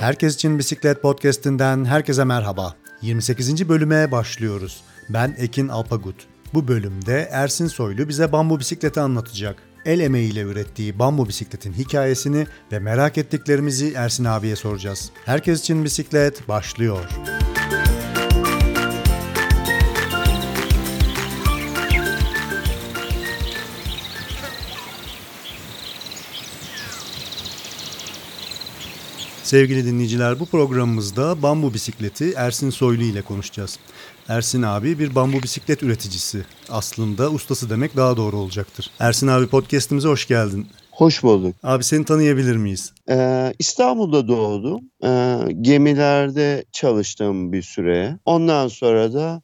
Herkes için Bisiklet Podcast'inden herkese merhaba. 28. bölüme başlıyoruz. Ben Ekin Alpagut. Bu bölümde Ersin Soylu bize bambu bisikleti anlatacak. El emeğiyle ürettiği bambu bisikletin hikayesini ve merak ettiklerimizi Ersin abiye soracağız. Herkes için bisiklet başlıyor. Sevgili dinleyiciler bu programımızda bambu bisikleti Ersin Soylu ile konuşacağız. Ersin abi bir bambu bisiklet üreticisi. Aslında ustası demek daha doğru olacaktır. Ersin abi podcastimize hoş geldin. Hoş bulduk. Abi seni tanıyabilir miyiz? Ee, İstanbul'da doğdum. Ee, gemilerde çalıştım bir süre. Ondan sonra da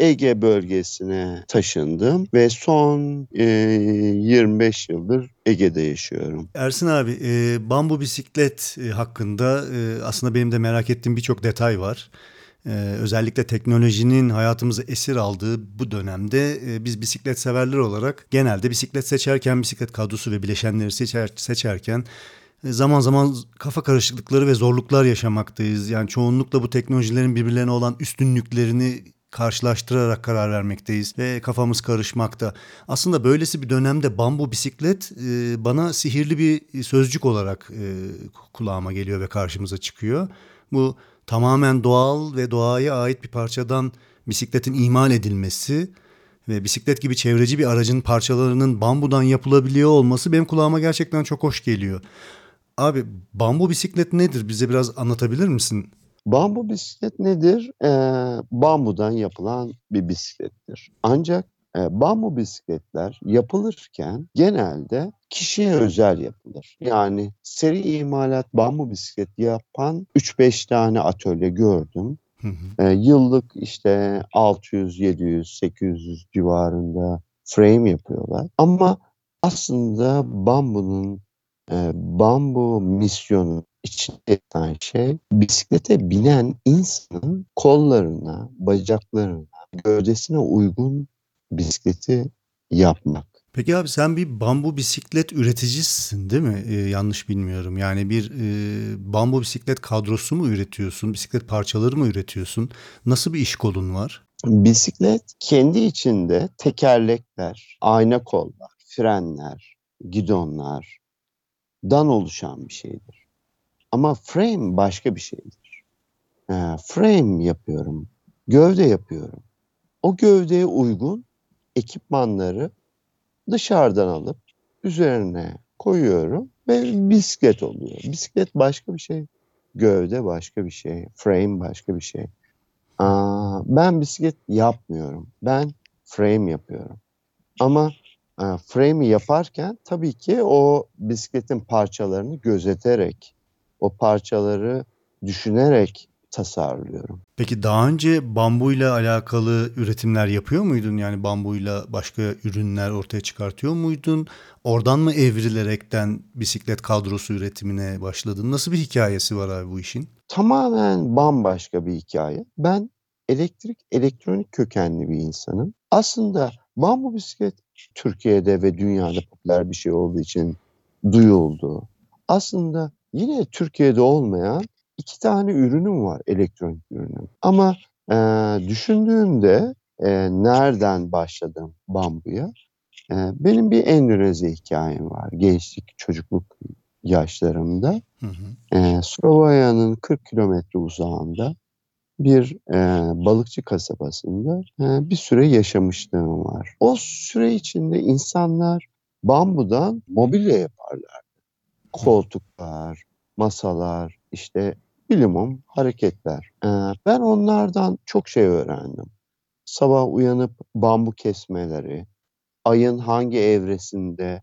Ege bölgesine taşındım ve son e, 25 yıldır Ege'de yaşıyorum. Ersin abi e, bambu bisiklet e, hakkında e, aslında benim de merak ettiğim birçok detay var. Ee, özellikle teknolojinin hayatımızı esir aldığı bu dönemde e, biz bisiklet severler olarak genelde bisiklet seçerken bisiklet kadrosu ve bileşenleri seçer, seçerken e, zaman zaman kafa karışıklıkları ve zorluklar yaşamaktayız. Yani çoğunlukla bu teknolojilerin birbirlerine olan üstünlüklerini karşılaştırarak karar vermekteyiz ve kafamız karışmakta. Aslında böylesi bir dönemde bambu bisiklet e, bana sihirli bir sözcük olarak e, kulağıma geliyor ve karşımıza çıkıyor. Bu tamamen doğal ve doğaya ait bir parçadan bisikletin imal edilmesi ve bisiklet gibi çevreci bir aracın parçalarının bambudan yapılabiliyor olması benim kulağıma gerçekten çok hoş geliyor. Abi bambu bisiklet nedir? Bize biraz anlatabilir misin? Bambu bisiklet nedir? Ee, bambudan yapılan bir bisiklettir. Ancak e, bambu bisikletler yapılırken genelde kişiye özel yapılır. Yani seri imalat bambu bisiklet yapan 3-5 tane atölye gördüm. Hı hı. E, yıllık işte 600, 700, 800 civarında frame yapıyorlar. Ama aslında bambunun e, bambu misyonu içinde yatan şey bisiklete binen insanın kollarına, bacaklarına, gövdesine uygun bisikleti yapmak. Peki abi sen bir bambu bisiklet üreticisisin değil mi? Ee, yanlış bilmiyorum. Yani bir e, bambu bisiklet kadrosu mu üretiyorsun? Bisiklet parçaları mı üretiyorsun? Nasıl bir iş kolun var? Bisiklet kendi içinde tekerlekler, ayna kollar, frenler, gidonlar dan oluşan bir şeydir. Ama frame başka bir şeydir. E, frame yapıyorum, gövde yapıyorum. O gövdeye uygun ekipmanları dışarıdan alıp üzerine koyuyorum ve bisiklet oluyor. Bisiklet başka bir şey, gövde başka bir şey, frame başka bir şey. Aa, ben bisiklet yapmıyorum. Ben frame yapıyorum. Ama e, frame'i yaparken tabii ki o bisikletin parçalarını gözeterek, o parçaları düşünerek tasarlıyorum. Peki daha önce bambuyla alakalı üretimler yapıyor muydun? Yani bambuyla başka ürünler ortaya çıkartıyor muydun? Oradan mı evrilerekten bisiklet kadrosu üretimine başladın? Nasıl bir hikayesi var abi bu işin? Tamamen bambaşka bir hikaye. Ben elektrik, elektronik kökenli bir insanım. Aslında bambu bisiklet Türkiye'de ve dünyada popüler bir şey olduğu için duyuldu. Aslında yine Türkiye'de olmayan iki tane ürünüm var elektronik ürünüm. Ama e, düşündüğümde e, nereden başladım bambuya? E, benim bir Endonezya hikayem var. Gençlik, çocukluk yaşlarımda. Hı hı. E, Slovakya'nın 40 kilometre uzağında bir e, balıkçı kasabasında e, bir süre yaşamışlığım var. O süre içinde insanlar bambudan mobilya yaparlardı. Koltuklar, masalar, işte bilimum hareketler. Ee, ben onlardan çok şey öğrendim. Sabah uyanıp bambu kesmeleri, ayın hangi evresinde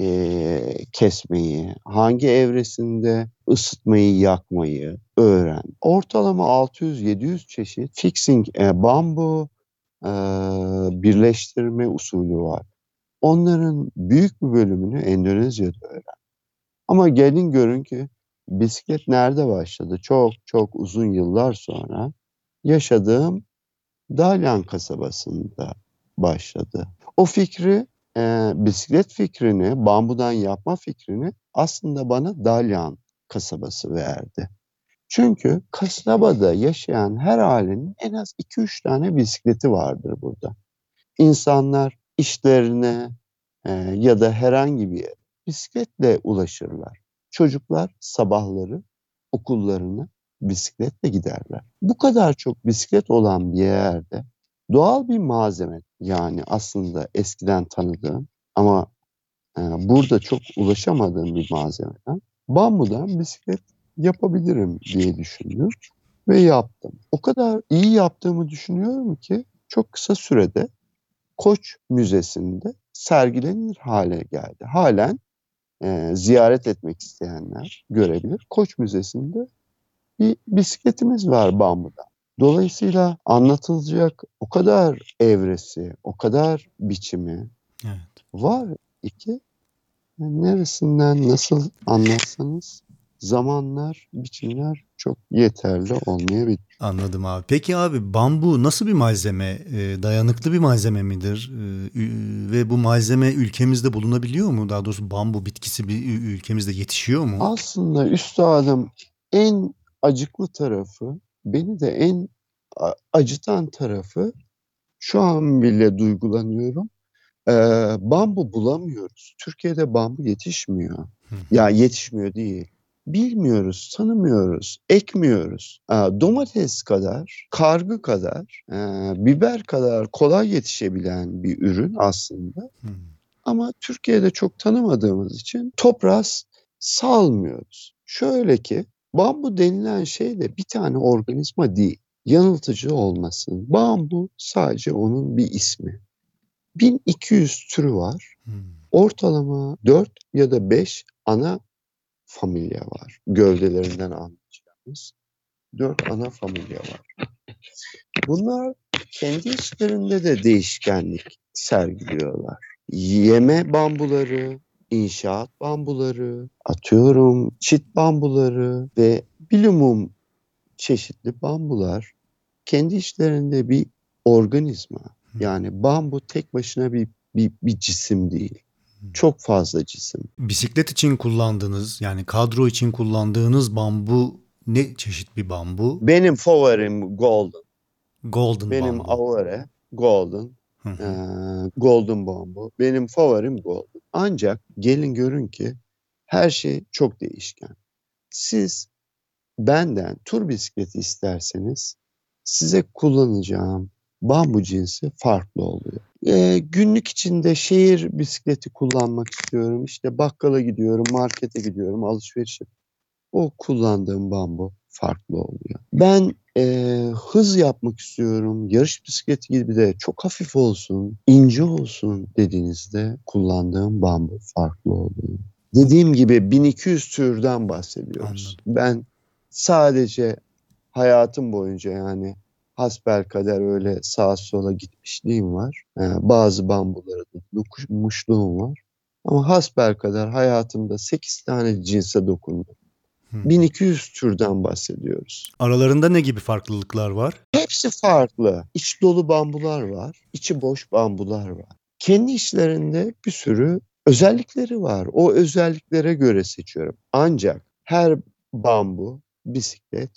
e, kesmeyi, hangi evresinde ısıtmayı, yakmayı öğren. Ortalama 600-700 çeşit fixing, e, bambu e, birleştirme usulü var. Onların büyük bir bölümünü Endonezya'da öğren. Ama gelin görün ki bisiklet nerede başladı? Çok çok uzun yıllar sonra yaşadığım Dalyan kasabasında başladı. O fikri, e, bisiklet fikrini, bambudan yapma fikrini aslında bana Dalyan kasabası verdi. Çünkü kasabada yaşayan her ailenin en az 2-3 tane bisikleti vardır burada. İnsanlar işlerine e, ya da herhangi bir yere bisikletle ulaşırlar. Çocuklar sabahları okullarına bisikletle giderler. Bu kadar çok bisiklet olan bir yerde doğal bir malzeme yani aslında eskiden tanıdığım ama e, burada çok ulaşamadığım bir malzemeden bambudan bisiklet yapabilirim diye düşündüm ve yaptım. O kadar iyi yaptığımı düşünüyorum ki çok kısa sürede Koç Müzesi'nde sergilenir hale geldi. Halen e, ziyaret etmek isteyenler görebilir. Koç Müzesi'nde bir bisikletimiz var bambudan. Dolayısıyla anlatılacak o kadar evresi, o kadar biçimi Evet. var ki neresinden nasıl anlatsanız zamanlar, biçimler çok yeterli olmayabilir. Anladım abi. Peki abi bambu nasıl bir malzeme? E, dayanıklı bir malzeme midir? E, ü- ve bu malzeme ülkemizde bulunabiliyor mu? Daha doğrusu bambu bitkisi bir ülkemizde yetişiyor mu? Aslında üstadım en acıklı tarafı, beni de en acıtan tarafı şu an bile duygulanıyorum. Ee, bambu bulamıyoruz. Türkiye'de bambu yetişmiyor. Hı. Ya yetişmiyor değil. Bilmiyoruz, tanımıyoruz, ekmiyoruz. Aa, domates kadar, kargı kadar, e, biber kadar kolay yetişebilen bir ürün aslında. Hı. Ama Türkiye'de çok tanımadığımız için toprağa salmıyoruz. Şöyle ki bambu denilen şey de bir tane organizma değil. Yanıltıcı olmasın. Bambu sadece onun bir ismi. 1200 türü var. Hı. Ortalama 4 ya da 5 ana familya var. Gövdelerinden anlayacağımız 4 ana familya var. Bunlar kendi içlerinde de değişkenlik sergiliyorlar. Yeme bambuları, inşaat bambuları, atıyorum çit bambuları ve bilumum çeşitli bambular kendi içlerinde bir organizma. Yani bambu tek başına bir, bir, bir cisim değil. Çok fazla cisim. Bisiklet için kullandığınız yani kadro için kullandığınız bambu ne çeşit bir bambu? Benim favorim golden. Golden Benim bambu. avare golden. Hı hı. Ee, golden bambu. Benim favorim golden. Ancak gelin görün ki her şey çok değişken. Siz benden tur bisikleti isterseniz size kullanacağım bambu cinsi farklı oluyor. Ee, günlük içinde şehir bisikleti kullanmak istiyorum. İşte bakkala gidiyorum, markete gidiyorum, alışveriş. O kullandığım bambu farklı oluyor. Ben eee, hız yapmak istiyorum. Yarış bisikleti gibi de çok hafif olsun, ince olsun dediğinizde kullandığım bambu farklı oluyor. Dediğim gibi 1200 türden bahsediyoruz. Ben sadece hayatım boyunca yani hasbelkader öyle sağa sola gitmişliğim var. Ee, bazı bambulara dokunmuşluğum var. Ama hasbelkader hayatımda 8 tane cinse dokundum. Hı. 1200 türden bahsediyoruz. Aralarında ne gibi farklılıklar var? Hepsi farklı. İç dolu bambular var, içi boş bambular var. Kendi içlerinde bir sürü özellikleri var. O özelliklere göre seçiyorum. Ancak her bambu bisiklet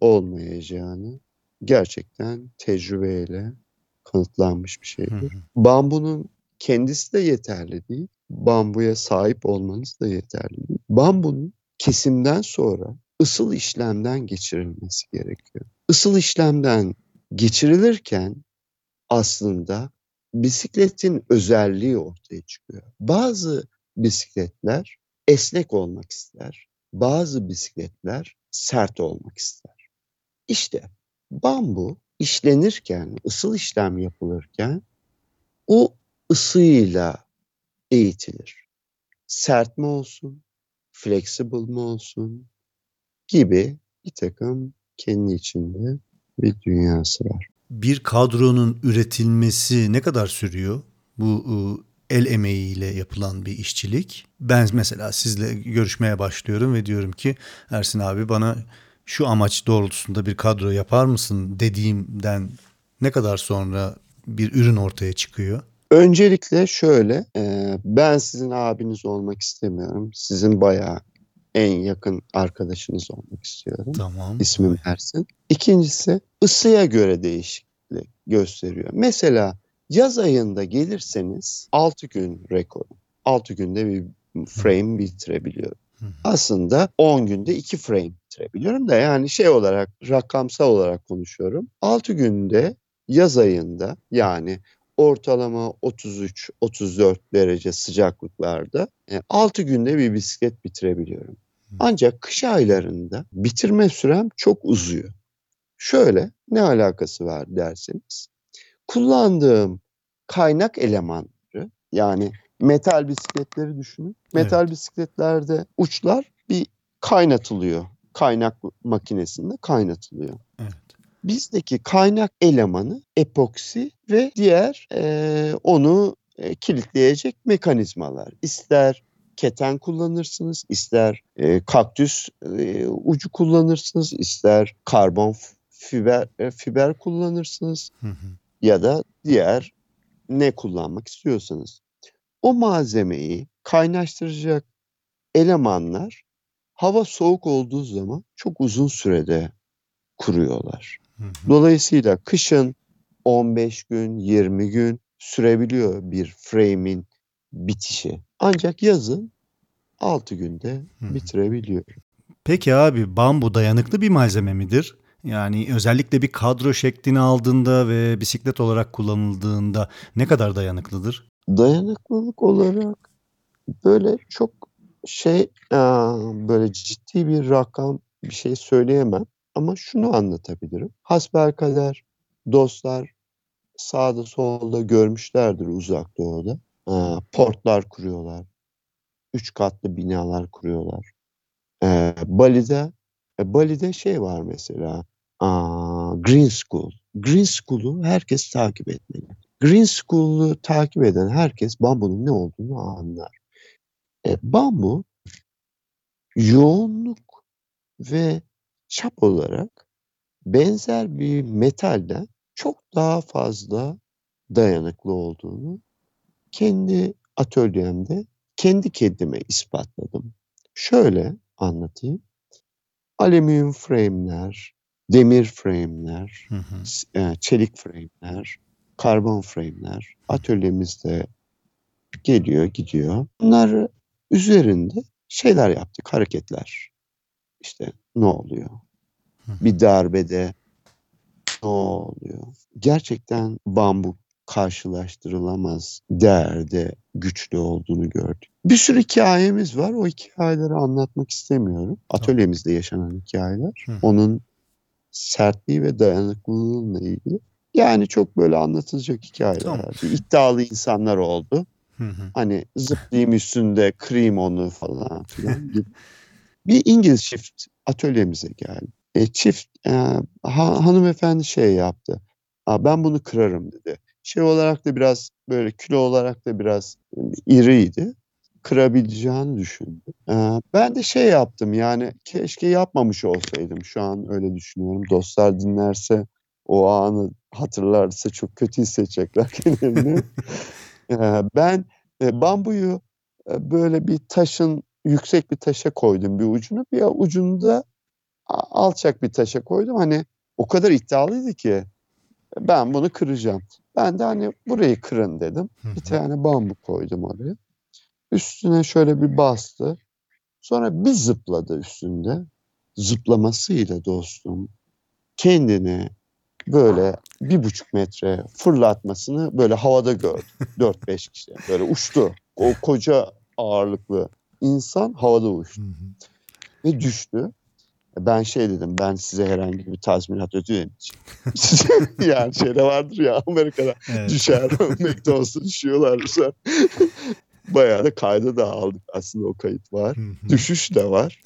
olmayacağını gerçekten tecrübeyle kanıtlanmış bir Hı şeydir. hı. Bambunun kendisi de yeterli değil. Bambuya sahip olmanız da yeterli değil. Bambunun kesimden sonra ısıl işlemden geçirilmesi gerekiyor. Isıl işlemden geçirilirken aslında bisikletin özelliği ortaya çıkıyor. Bazı bisikletler esnek olmak ister. Bazı bisikletler sert olmak ister. İşte bambu işlenirken, ısıl işlem yapılırken o ısıyla eğitilir. Sert mi olsun, flexible mi olsun gibi bir takım kendi içinde bir dünyası var. Bir kadronun üretilmesi ne kadar sürüyor? Bu ıı, el emeğiyle yapılan bir işçilik. Ben mesela sizle görüşmeye başlıyorum ve diyorum ki Ersin abi bana şu amaç doğrultusunda bir kadro yapar mısın dediğimden ne kadar sonra bir ürün ortaya çıkıyor? Öncelikle şöyle, e, ben sizin abiniz olmak istemiyorum. Sizin bayağı en yakın arkadaşınız olmak istiyorum. Tamam. İsmim Ersin. İkincisi ısıya göre değişiklik gösteriyor. Mesela yaz ayında gelirseniz 6 gün rekor. 6 günde bir frame bitirebiliyorum. Aslında 10 günde 2 frame bitirebiliyorum da yani şey olarak rakamsal olarak konuşuyorum. 6 günde yaz ayında yani ortalama 33-34 derece sıcaklıklarda 6 günde bir bisiklet bitirebiliyorum. Ancak kış aylarında bitirme sürem çok uzuyor. Şöyle ne alakası var derseniz kullandığım kaynak elemanları yani metal bisikletleri düşünün. Metal bisikletlerde uçlar bir kaynatılıyor. Kaynak makinesinde kaynatılıyor. Evet. Bizdeki kaynak elemanı epoksi ve diğer eee, onu e, kilitleyecek mekanizmalar. İster keten kullanırsınız, ister e, kaktüs e, ucu kullanırsınız, ister karbon fiber e, fiber kullanırsınız Hı hı. ya da diğer ne kullanmak istiyorsanız. O malzemeyi kaynaştıracak elemanlar hava soğuk olduğu zaman çok uzun sürede kuruyorlar. Hı hı. Dolayısıyla kışın 15 gün, 20 gün sürebiliyor bir frame'in bitişi. Ancak yazın 6 günde Hı bitirebiliyor. Peki abi bambu dayanıklı bir malzeme midir? Yani özellikle bir kadro şeklini aldığında ve bisiklet olarak kullanıldığında ne kadar dayanıklıdır? Dayanıklılık olarak böyle çok şey böyle ciddi bir rakam bir şey söyleyemem ama şunu anlatabilirim. Hasbelkader dostlar sağda solda görmüşlerdir uzak doğuda. Portlar kuruyorlar. Üç katlı binalar kuruyorlar. Bali'de e, Bali'de şey var mesela Green School. Green School'u herkes takip etmeli. Green School'u takip eden herkes bambunun ne olduğunu anlar. E, bambu yoğunluk ve çap olarak benzer bir metalden çok daha fazla dayanıklı olduğunu kendi atölyemde kendi kendime ispatladım. Şöyle anlatayım. Alüminyum frame'ler, demir frame'ler, Hı hı. e, çelik frame'ler, karbon frame'ler atölyemizde geliyor gidiyor. Bunlar üzerinde şeyler yaptık, hareketler. İşte ne oluyor? Bir darbede ne oluyor? Gerçekten bambu karşılaştırılamaz değerde güçlü olduğunu gördük. Bir sürü hikayemiz var. O hikayeleri anlatmak istemiyorum. Atölyemizde yaşanan hikayeler. Onun sertliği ve dayanıklılığıyla ilgili. Yani çok böyle anlatılacak hikayeler. Tamam. İddialı insanlar oldu. Hı hı. Hani zıplayayım üstünde kırayım onu falan filan gibi. Bir İngiliz çift atölyemize geldi. E, çift e, ha- hanımefendi şey yaptı. Aa, ben bunu kırarım dedi. Şey olarak da biraz böyle kilo olarak da biraz iriydi. Kırabileceğini düşündü. E, ben de şey yaptım yani keşke yapmamış olsaydım. Şu an öyle düşünüyorum. Dostlar dinlerse o anı hatırlarsa çok kötü hissedecekler kendilerini. E, ben e, bambuyu e, böyle bir taşın yüksek bir taşa koydum bir ucunu. Bir ucunu da alçak bir taşa koydum. Hani o kadar iddialıydı ki ben bunu kıracağım. Ben de hani burayı kırın dedim. Bir tane bambu koydum oraya. Üstüne şöyle bir bastı. Sonra bir zıpladı üstünde. Zıplamasıyla dostum kendini böyle bir buçuk metre fırlatmasını böyle havada gördüm. 4-5 kişi böyle uçtu. O koca ağırlıklı insan havada uçtu Hı hı. ve düştü. Ben şey dedim ben size herhangi bir tazminat ödeyemeyeceğim. yani şeyde vardır ya Amerika'da Evet. düşer. McDonald's'a düşüyorlar. Bayağı da kayda da aldık aslında o kayıt var. Düşüş de var.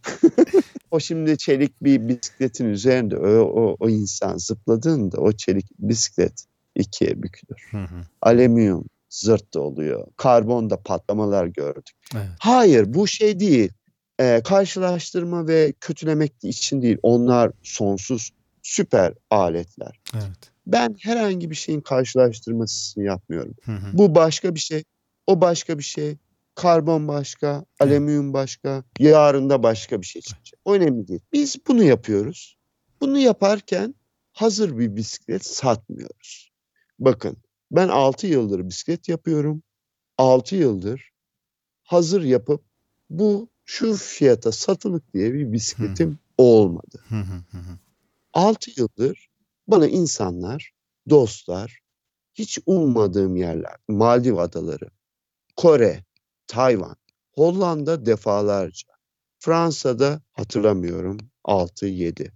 o şimdi çelik bir bisikletin üzerinde o, o, o insan zıpladığında o çelik bisiklet ikiye bükülür. Hı hı. Alüminyum zırt da oluyor. Karbonda patlamalar gördük. Evet. Hayır bu şey değil. Ee, karşılaştırma ve kötülemek için değil. Onlar sonsuz süper aletler. Evet. Ben herhangi bir şeyin karşılaştırmasını yapmıyorum. Hı hı. Bu başka bir şey. O başka bir şey. Karbon başka, alüminyum başka, yarın da başka bir şey çıkacak. O önemli değil. Biz bunu yapıyoruz. Bunu yaparken hazır bir bisiklet satmıyoruz. Bakın ben 6 yıldır bisiklet yapıyorum. 6 yıldır hazır yapıp bu şu fiyata satılık diye bir bisikletim olmadı. Hı hı hı hı. 6 yıldır bana insanlar, dostlar, hiç ummadığım yerler, Maldiv adaları, Kore, Tayvan, Hollanda defalarca, Fransa'da hatırlamıyorum 6-7,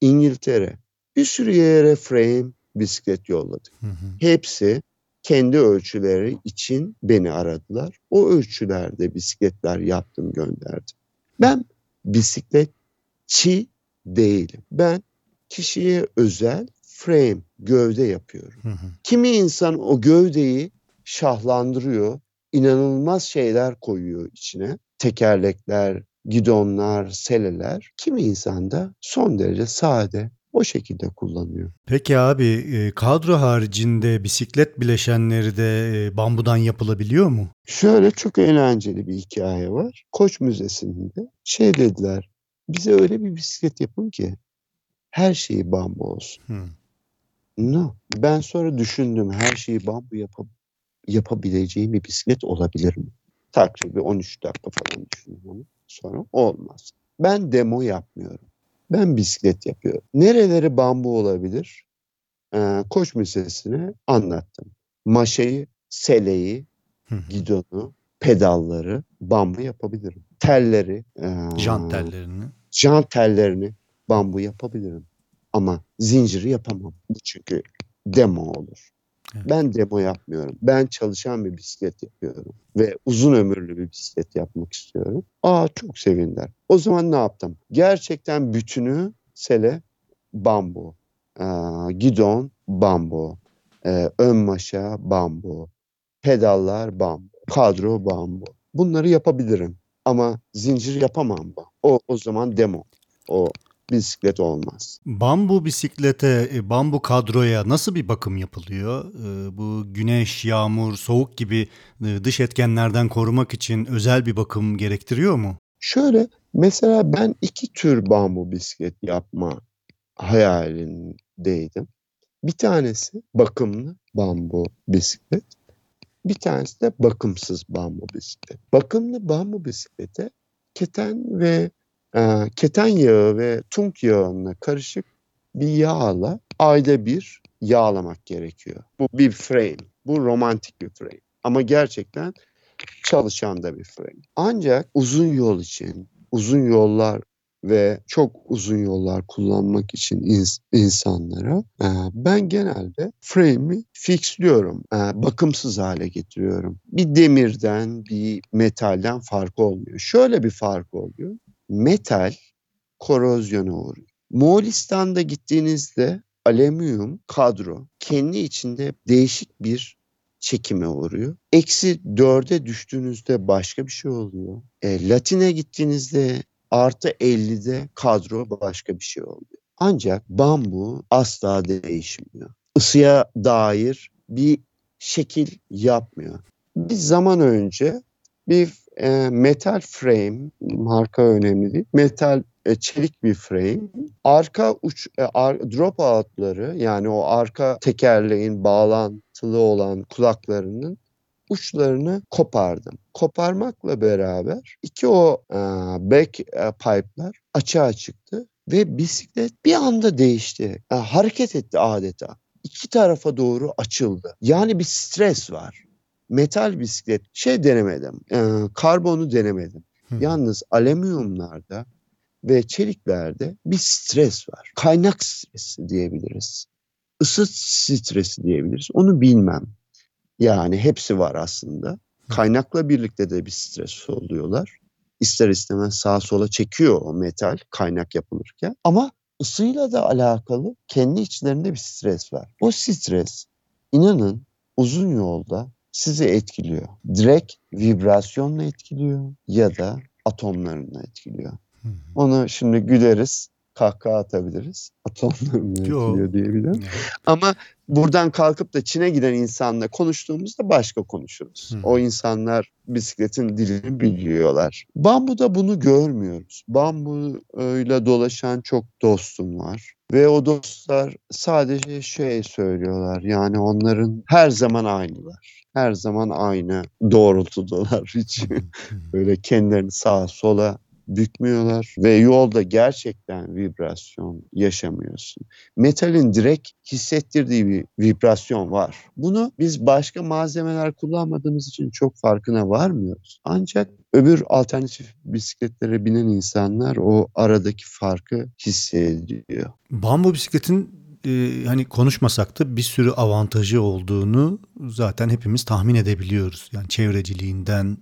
İngiltere, bir sürü yere frame bisiklet yolladık. Hı hı. Hepsi kendi ölçüleri için beni aradılar. O ölçülerde bisikletler yaptım gönderdim. Ben bisikletçi değilim. Ben kişiye özel frame, gövde yapıyorum. Hı hı. Kimi insan o gövdeyi şahlandırıyor, inanılmaz şeyler koyuyor içine. Tekerlekler, gidonlar, seleler. Kimi insan da son derece sade, o şekilde kullanıyor. Peki abi e, kadro haricinde bisiklet bileşenleri de e, bambudan yapılabiliyor mu? Şöyle çok eğlenceli bir hikaye var. Koç Müzesi'nde şey dediler, bize öyle bir bisiklet yapın ki her şeyi bambu olsun. Hı. No. Ben sonra düşündüm her şeyi bambu yapab yapabileceğim bir bisiklet olabilir mi? Takribi 13 dakika falan düşündüm onu. Sonra olmaz. Ben demo yapmıyorum. Ben bisiklet yapıyorum. Nereleri bambu olabilir? Ee, Koç Müzesi'ne anlattım. Maşayı, seleyi, gidonu, pedalları bambu yapabilirim. Telleri, ee, Jant tellerini. jant tellerini bambu yapabilirim. Ama zinciri yapamam. Çünkü demo olur. Ben demo yapmıyorum. Ben çalışan bir bisiklet yapıyorum. Ve uzun ömürlü bir bisiklet yapmak istiyorum. Aa çok sevindiler. O zaman ne yaptım? Gerçekten bütünü sele bambu. Aa, gidon bambu. Ee, ön maşa bambu. Pedallar bambu. Kadro bambu. Bunları yapabilirim. Ama zincir yapamam. O, o zaman demo. O bisiklet olmaz. Bambu bisiklete, e, bambu kadroya nasıl bir bakım yapılıyor? E, Bu güneş, yağmur, soğuk gibi e, dış etkenlerden korumak için özel bir bakım gerektiriyor mu? Şöyle mesela ben iki tür bambu bisiklet yapma hayalindeydim. Bir tanesi bakımlı bambu bisiklet. Bir tanesi de bakımsız bambu bisiklet. Bakımlı bambu bisiklete keten ve e, keten yağı ve tunk yağına karışık bir yağla ayda bir yağlamak gerekiyor. Bu bir frame. Bu romantik bir frame. Ama gerçekten çalışan da bir frame. Ancak uzun yol için, uzun yollar ve çok uzun yollar kullanmak için ins- insanlara e, ben genelde frame'i fixliyorum. E, bakımsız hale getiriyorum. Bir demirden, bir metalden farkı olmuyor. Şöyle bir fark oluyor. Metal korozyona uğruyor. Moğolistan'da gittiğinizde alüminyum kadro kendi içinde değişik bir çekime uğruyor. Eksi dörde düştüğünüzde başka bir şey oluyor. E, Latin'e gittiğinizde artı 50'de kadro başka bir şey oluyor. Ancak bambu asla değişmiyor. Isıya dair bir şekil yapmıyor. Bir zaman önce bir e, metal frame, marka önemli değil, metal e, çelik bir frame. Arka uç e, ar, drop out'ları yani o arka tekerleğin bağlantılı olan kulaklarının uçlarını kopardım. Koparmakla beraber iki o e, back e, pipe'lar açığa çıktı ve bisiklet bir anda değişti. E, hareket etti adeta. İki tarafa doğru açıldı. Yani bir stres var. Metal bisiklet şey denemedim. E, karbonu denemedim. Hı. Yalnız alüminyumlarda ve çeliklerde bir stres var. Kaynak stresi diyebiliriz. Isı stresi diyebiliriz. Onu bilmem. Yani hepsi var aslında. Kaynakla birlikte de bir stres oluyorlar. İster istemez sağa sola çekiyor o metal kaynak yapılırken. Ama ısıyla da alakalı kendi içlerinde bir stres var. O stres inanın uzun yolda sizi etkiliyor. Direkt vibrasyonla etkiliyor ya da atomlarına etkiliyor. Hı hı. Onu şimdi güleriz, kahkaha atabiliriz. Atomlar mı Yo. üretiliyor diyebilirim. Yani, Ama buradan kalkıp da Çin'e giden insanla konuştuğumuzda başka konuşuruz. Hı. O insanlar bisikletin dilini biliyorlar. Bambu'da bunu görmüyoruz. Bambu'yla dolaşan çok dostum var. Ve o dostlar sadece şey söylüyorlar. Yani onların her zaman aynılar. Her zaman aynı doğrultudalar. Hiç böyle kendilerini sağa sola bükmüyorlar ve yolda gerçekten vibrasyon yaşamıyorsun. Metalin direkt hissettirdiği bir vibrasyon var. Bunu biz başka malzemeler kullanmadığımız için çok farkına varmıyoruz. Ancak öbür alternatif bisikletlere binen insanlar o aradaki farkı hissediyor. Bambu bisikletin e, hani konuşmasak da bir sürü avantajı olduğunu zaten hepimiz tahmin edebiliyoruz. Yani çevreciliğinden,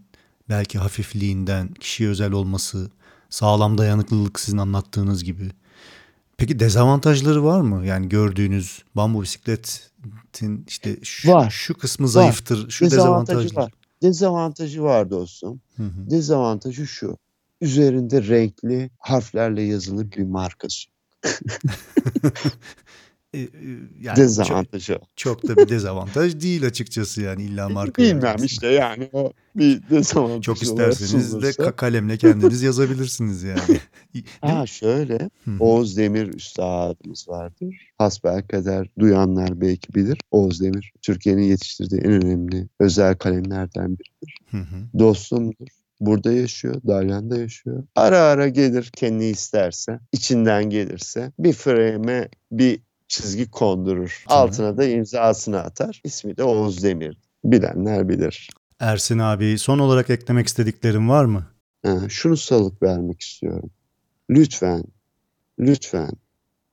belki hafifliğinden, kişiye özel olması, sağlam dayanıklılık sizin anlattığınız gibi. Peki dezavantajları var mı? Yani gördüğünüz bambu bisikletin işte şu, Var. şu kısmı zayıftır, şu Dezavantajı dezavantajlı. var. Dezavantajı var dostum. Hı hı. Dezavantajı şu. Üzerinde renkli harflerle yazılı bir markası. E, e, yani çok, Dezavantajı. o. çok da bir dezavantaj değil açıkçası yani illa marka Bilmem işte yani o bir dezavantajı Çok isterseniz de ka- kalemle kendiniz yazabilirsiniz yani. Ha şöyle Hı hı. Oğuz Demir üstadımız vardır. Hasbelkader duyanlar belki bilir. Oğuz Demir Türkiye'nin yetiştirdiği en önemli özel kalemlerden biri. Hı hı. Dostumdur. Burada yaşıyor, Dalyan'da yaşıyor. Ara ara gelir kendi isterse, içinden gelirse bir frame bir çizgi kondurur. Altına da imzasını atar. İsmi de Oğuz Demir. Bilenler bilir. Ersin abi son olarak eklemek istediklerim var mı? Ha, şunu salık vermek istiyorum. Lütfen, lütfen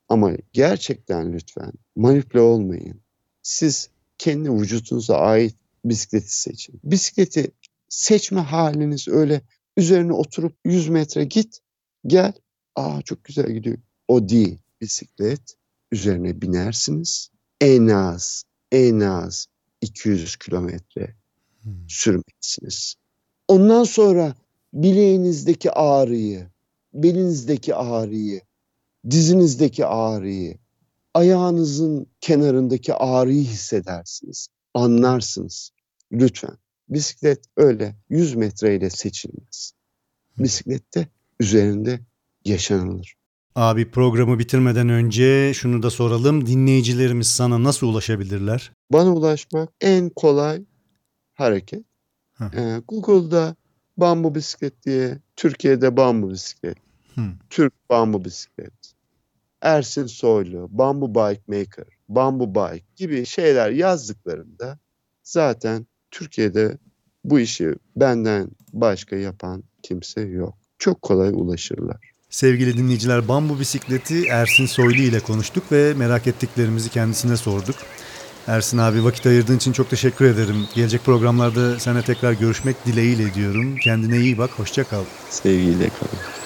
ama gerçekten lütfen manipüle olmayın. Siz kendi vücudunuza ait bisikleti seçin. Bisikleti seçme haliniz öyle üzerine oturup 100 metre git gel. Aa çok güzel gidiyor. O değil. Bisiklet üzerine binersiniz. En az en az 200 kilometre Hı. sürmelisiniz. Ondan sonra bileğinizdeki ağrıyı, belinizdeki ağrıyı, dizinizdeki ağrıyı, ayağınızın kenarındaki ağrıyı hissedersiniz. Anlarsınız. Lütfen. Bisiklet öyle 100 metreyle seçilmez. Bisiklette üzerinde yaşanılır. Abi programı bitirmeden önce şunu da soralım. Dinleyicilerimiz sana nasıl ulaşabilirler? Bana ulaşmak en kolay hareket. Hı. Ee, Google'da bambu bisiklet diye, Türkiye'de bambu bisiklet, Hı. Türk bambu bisiklet, Ersin Soylu, Bambu Bike Maker, Bambu Bike gibi şeyler yazdıklarında zaten Türkiye'de bu işi benden başka yapan kimse yok. Çok kolay ulaşırlar. Sevgili dinleyiciler Bambu Bisikleti Ersin Soylu ile konuştuk ve merak ettiklerimizi kendisine sorduk. Ersin abi vakit ayırdığın için çok teşekkür ederim. Gelecek programlarda seninle tekrar görüşmek dileğiyle diyorum. Kendine iyi bak, hoşça kal. Sevgiyle kalın.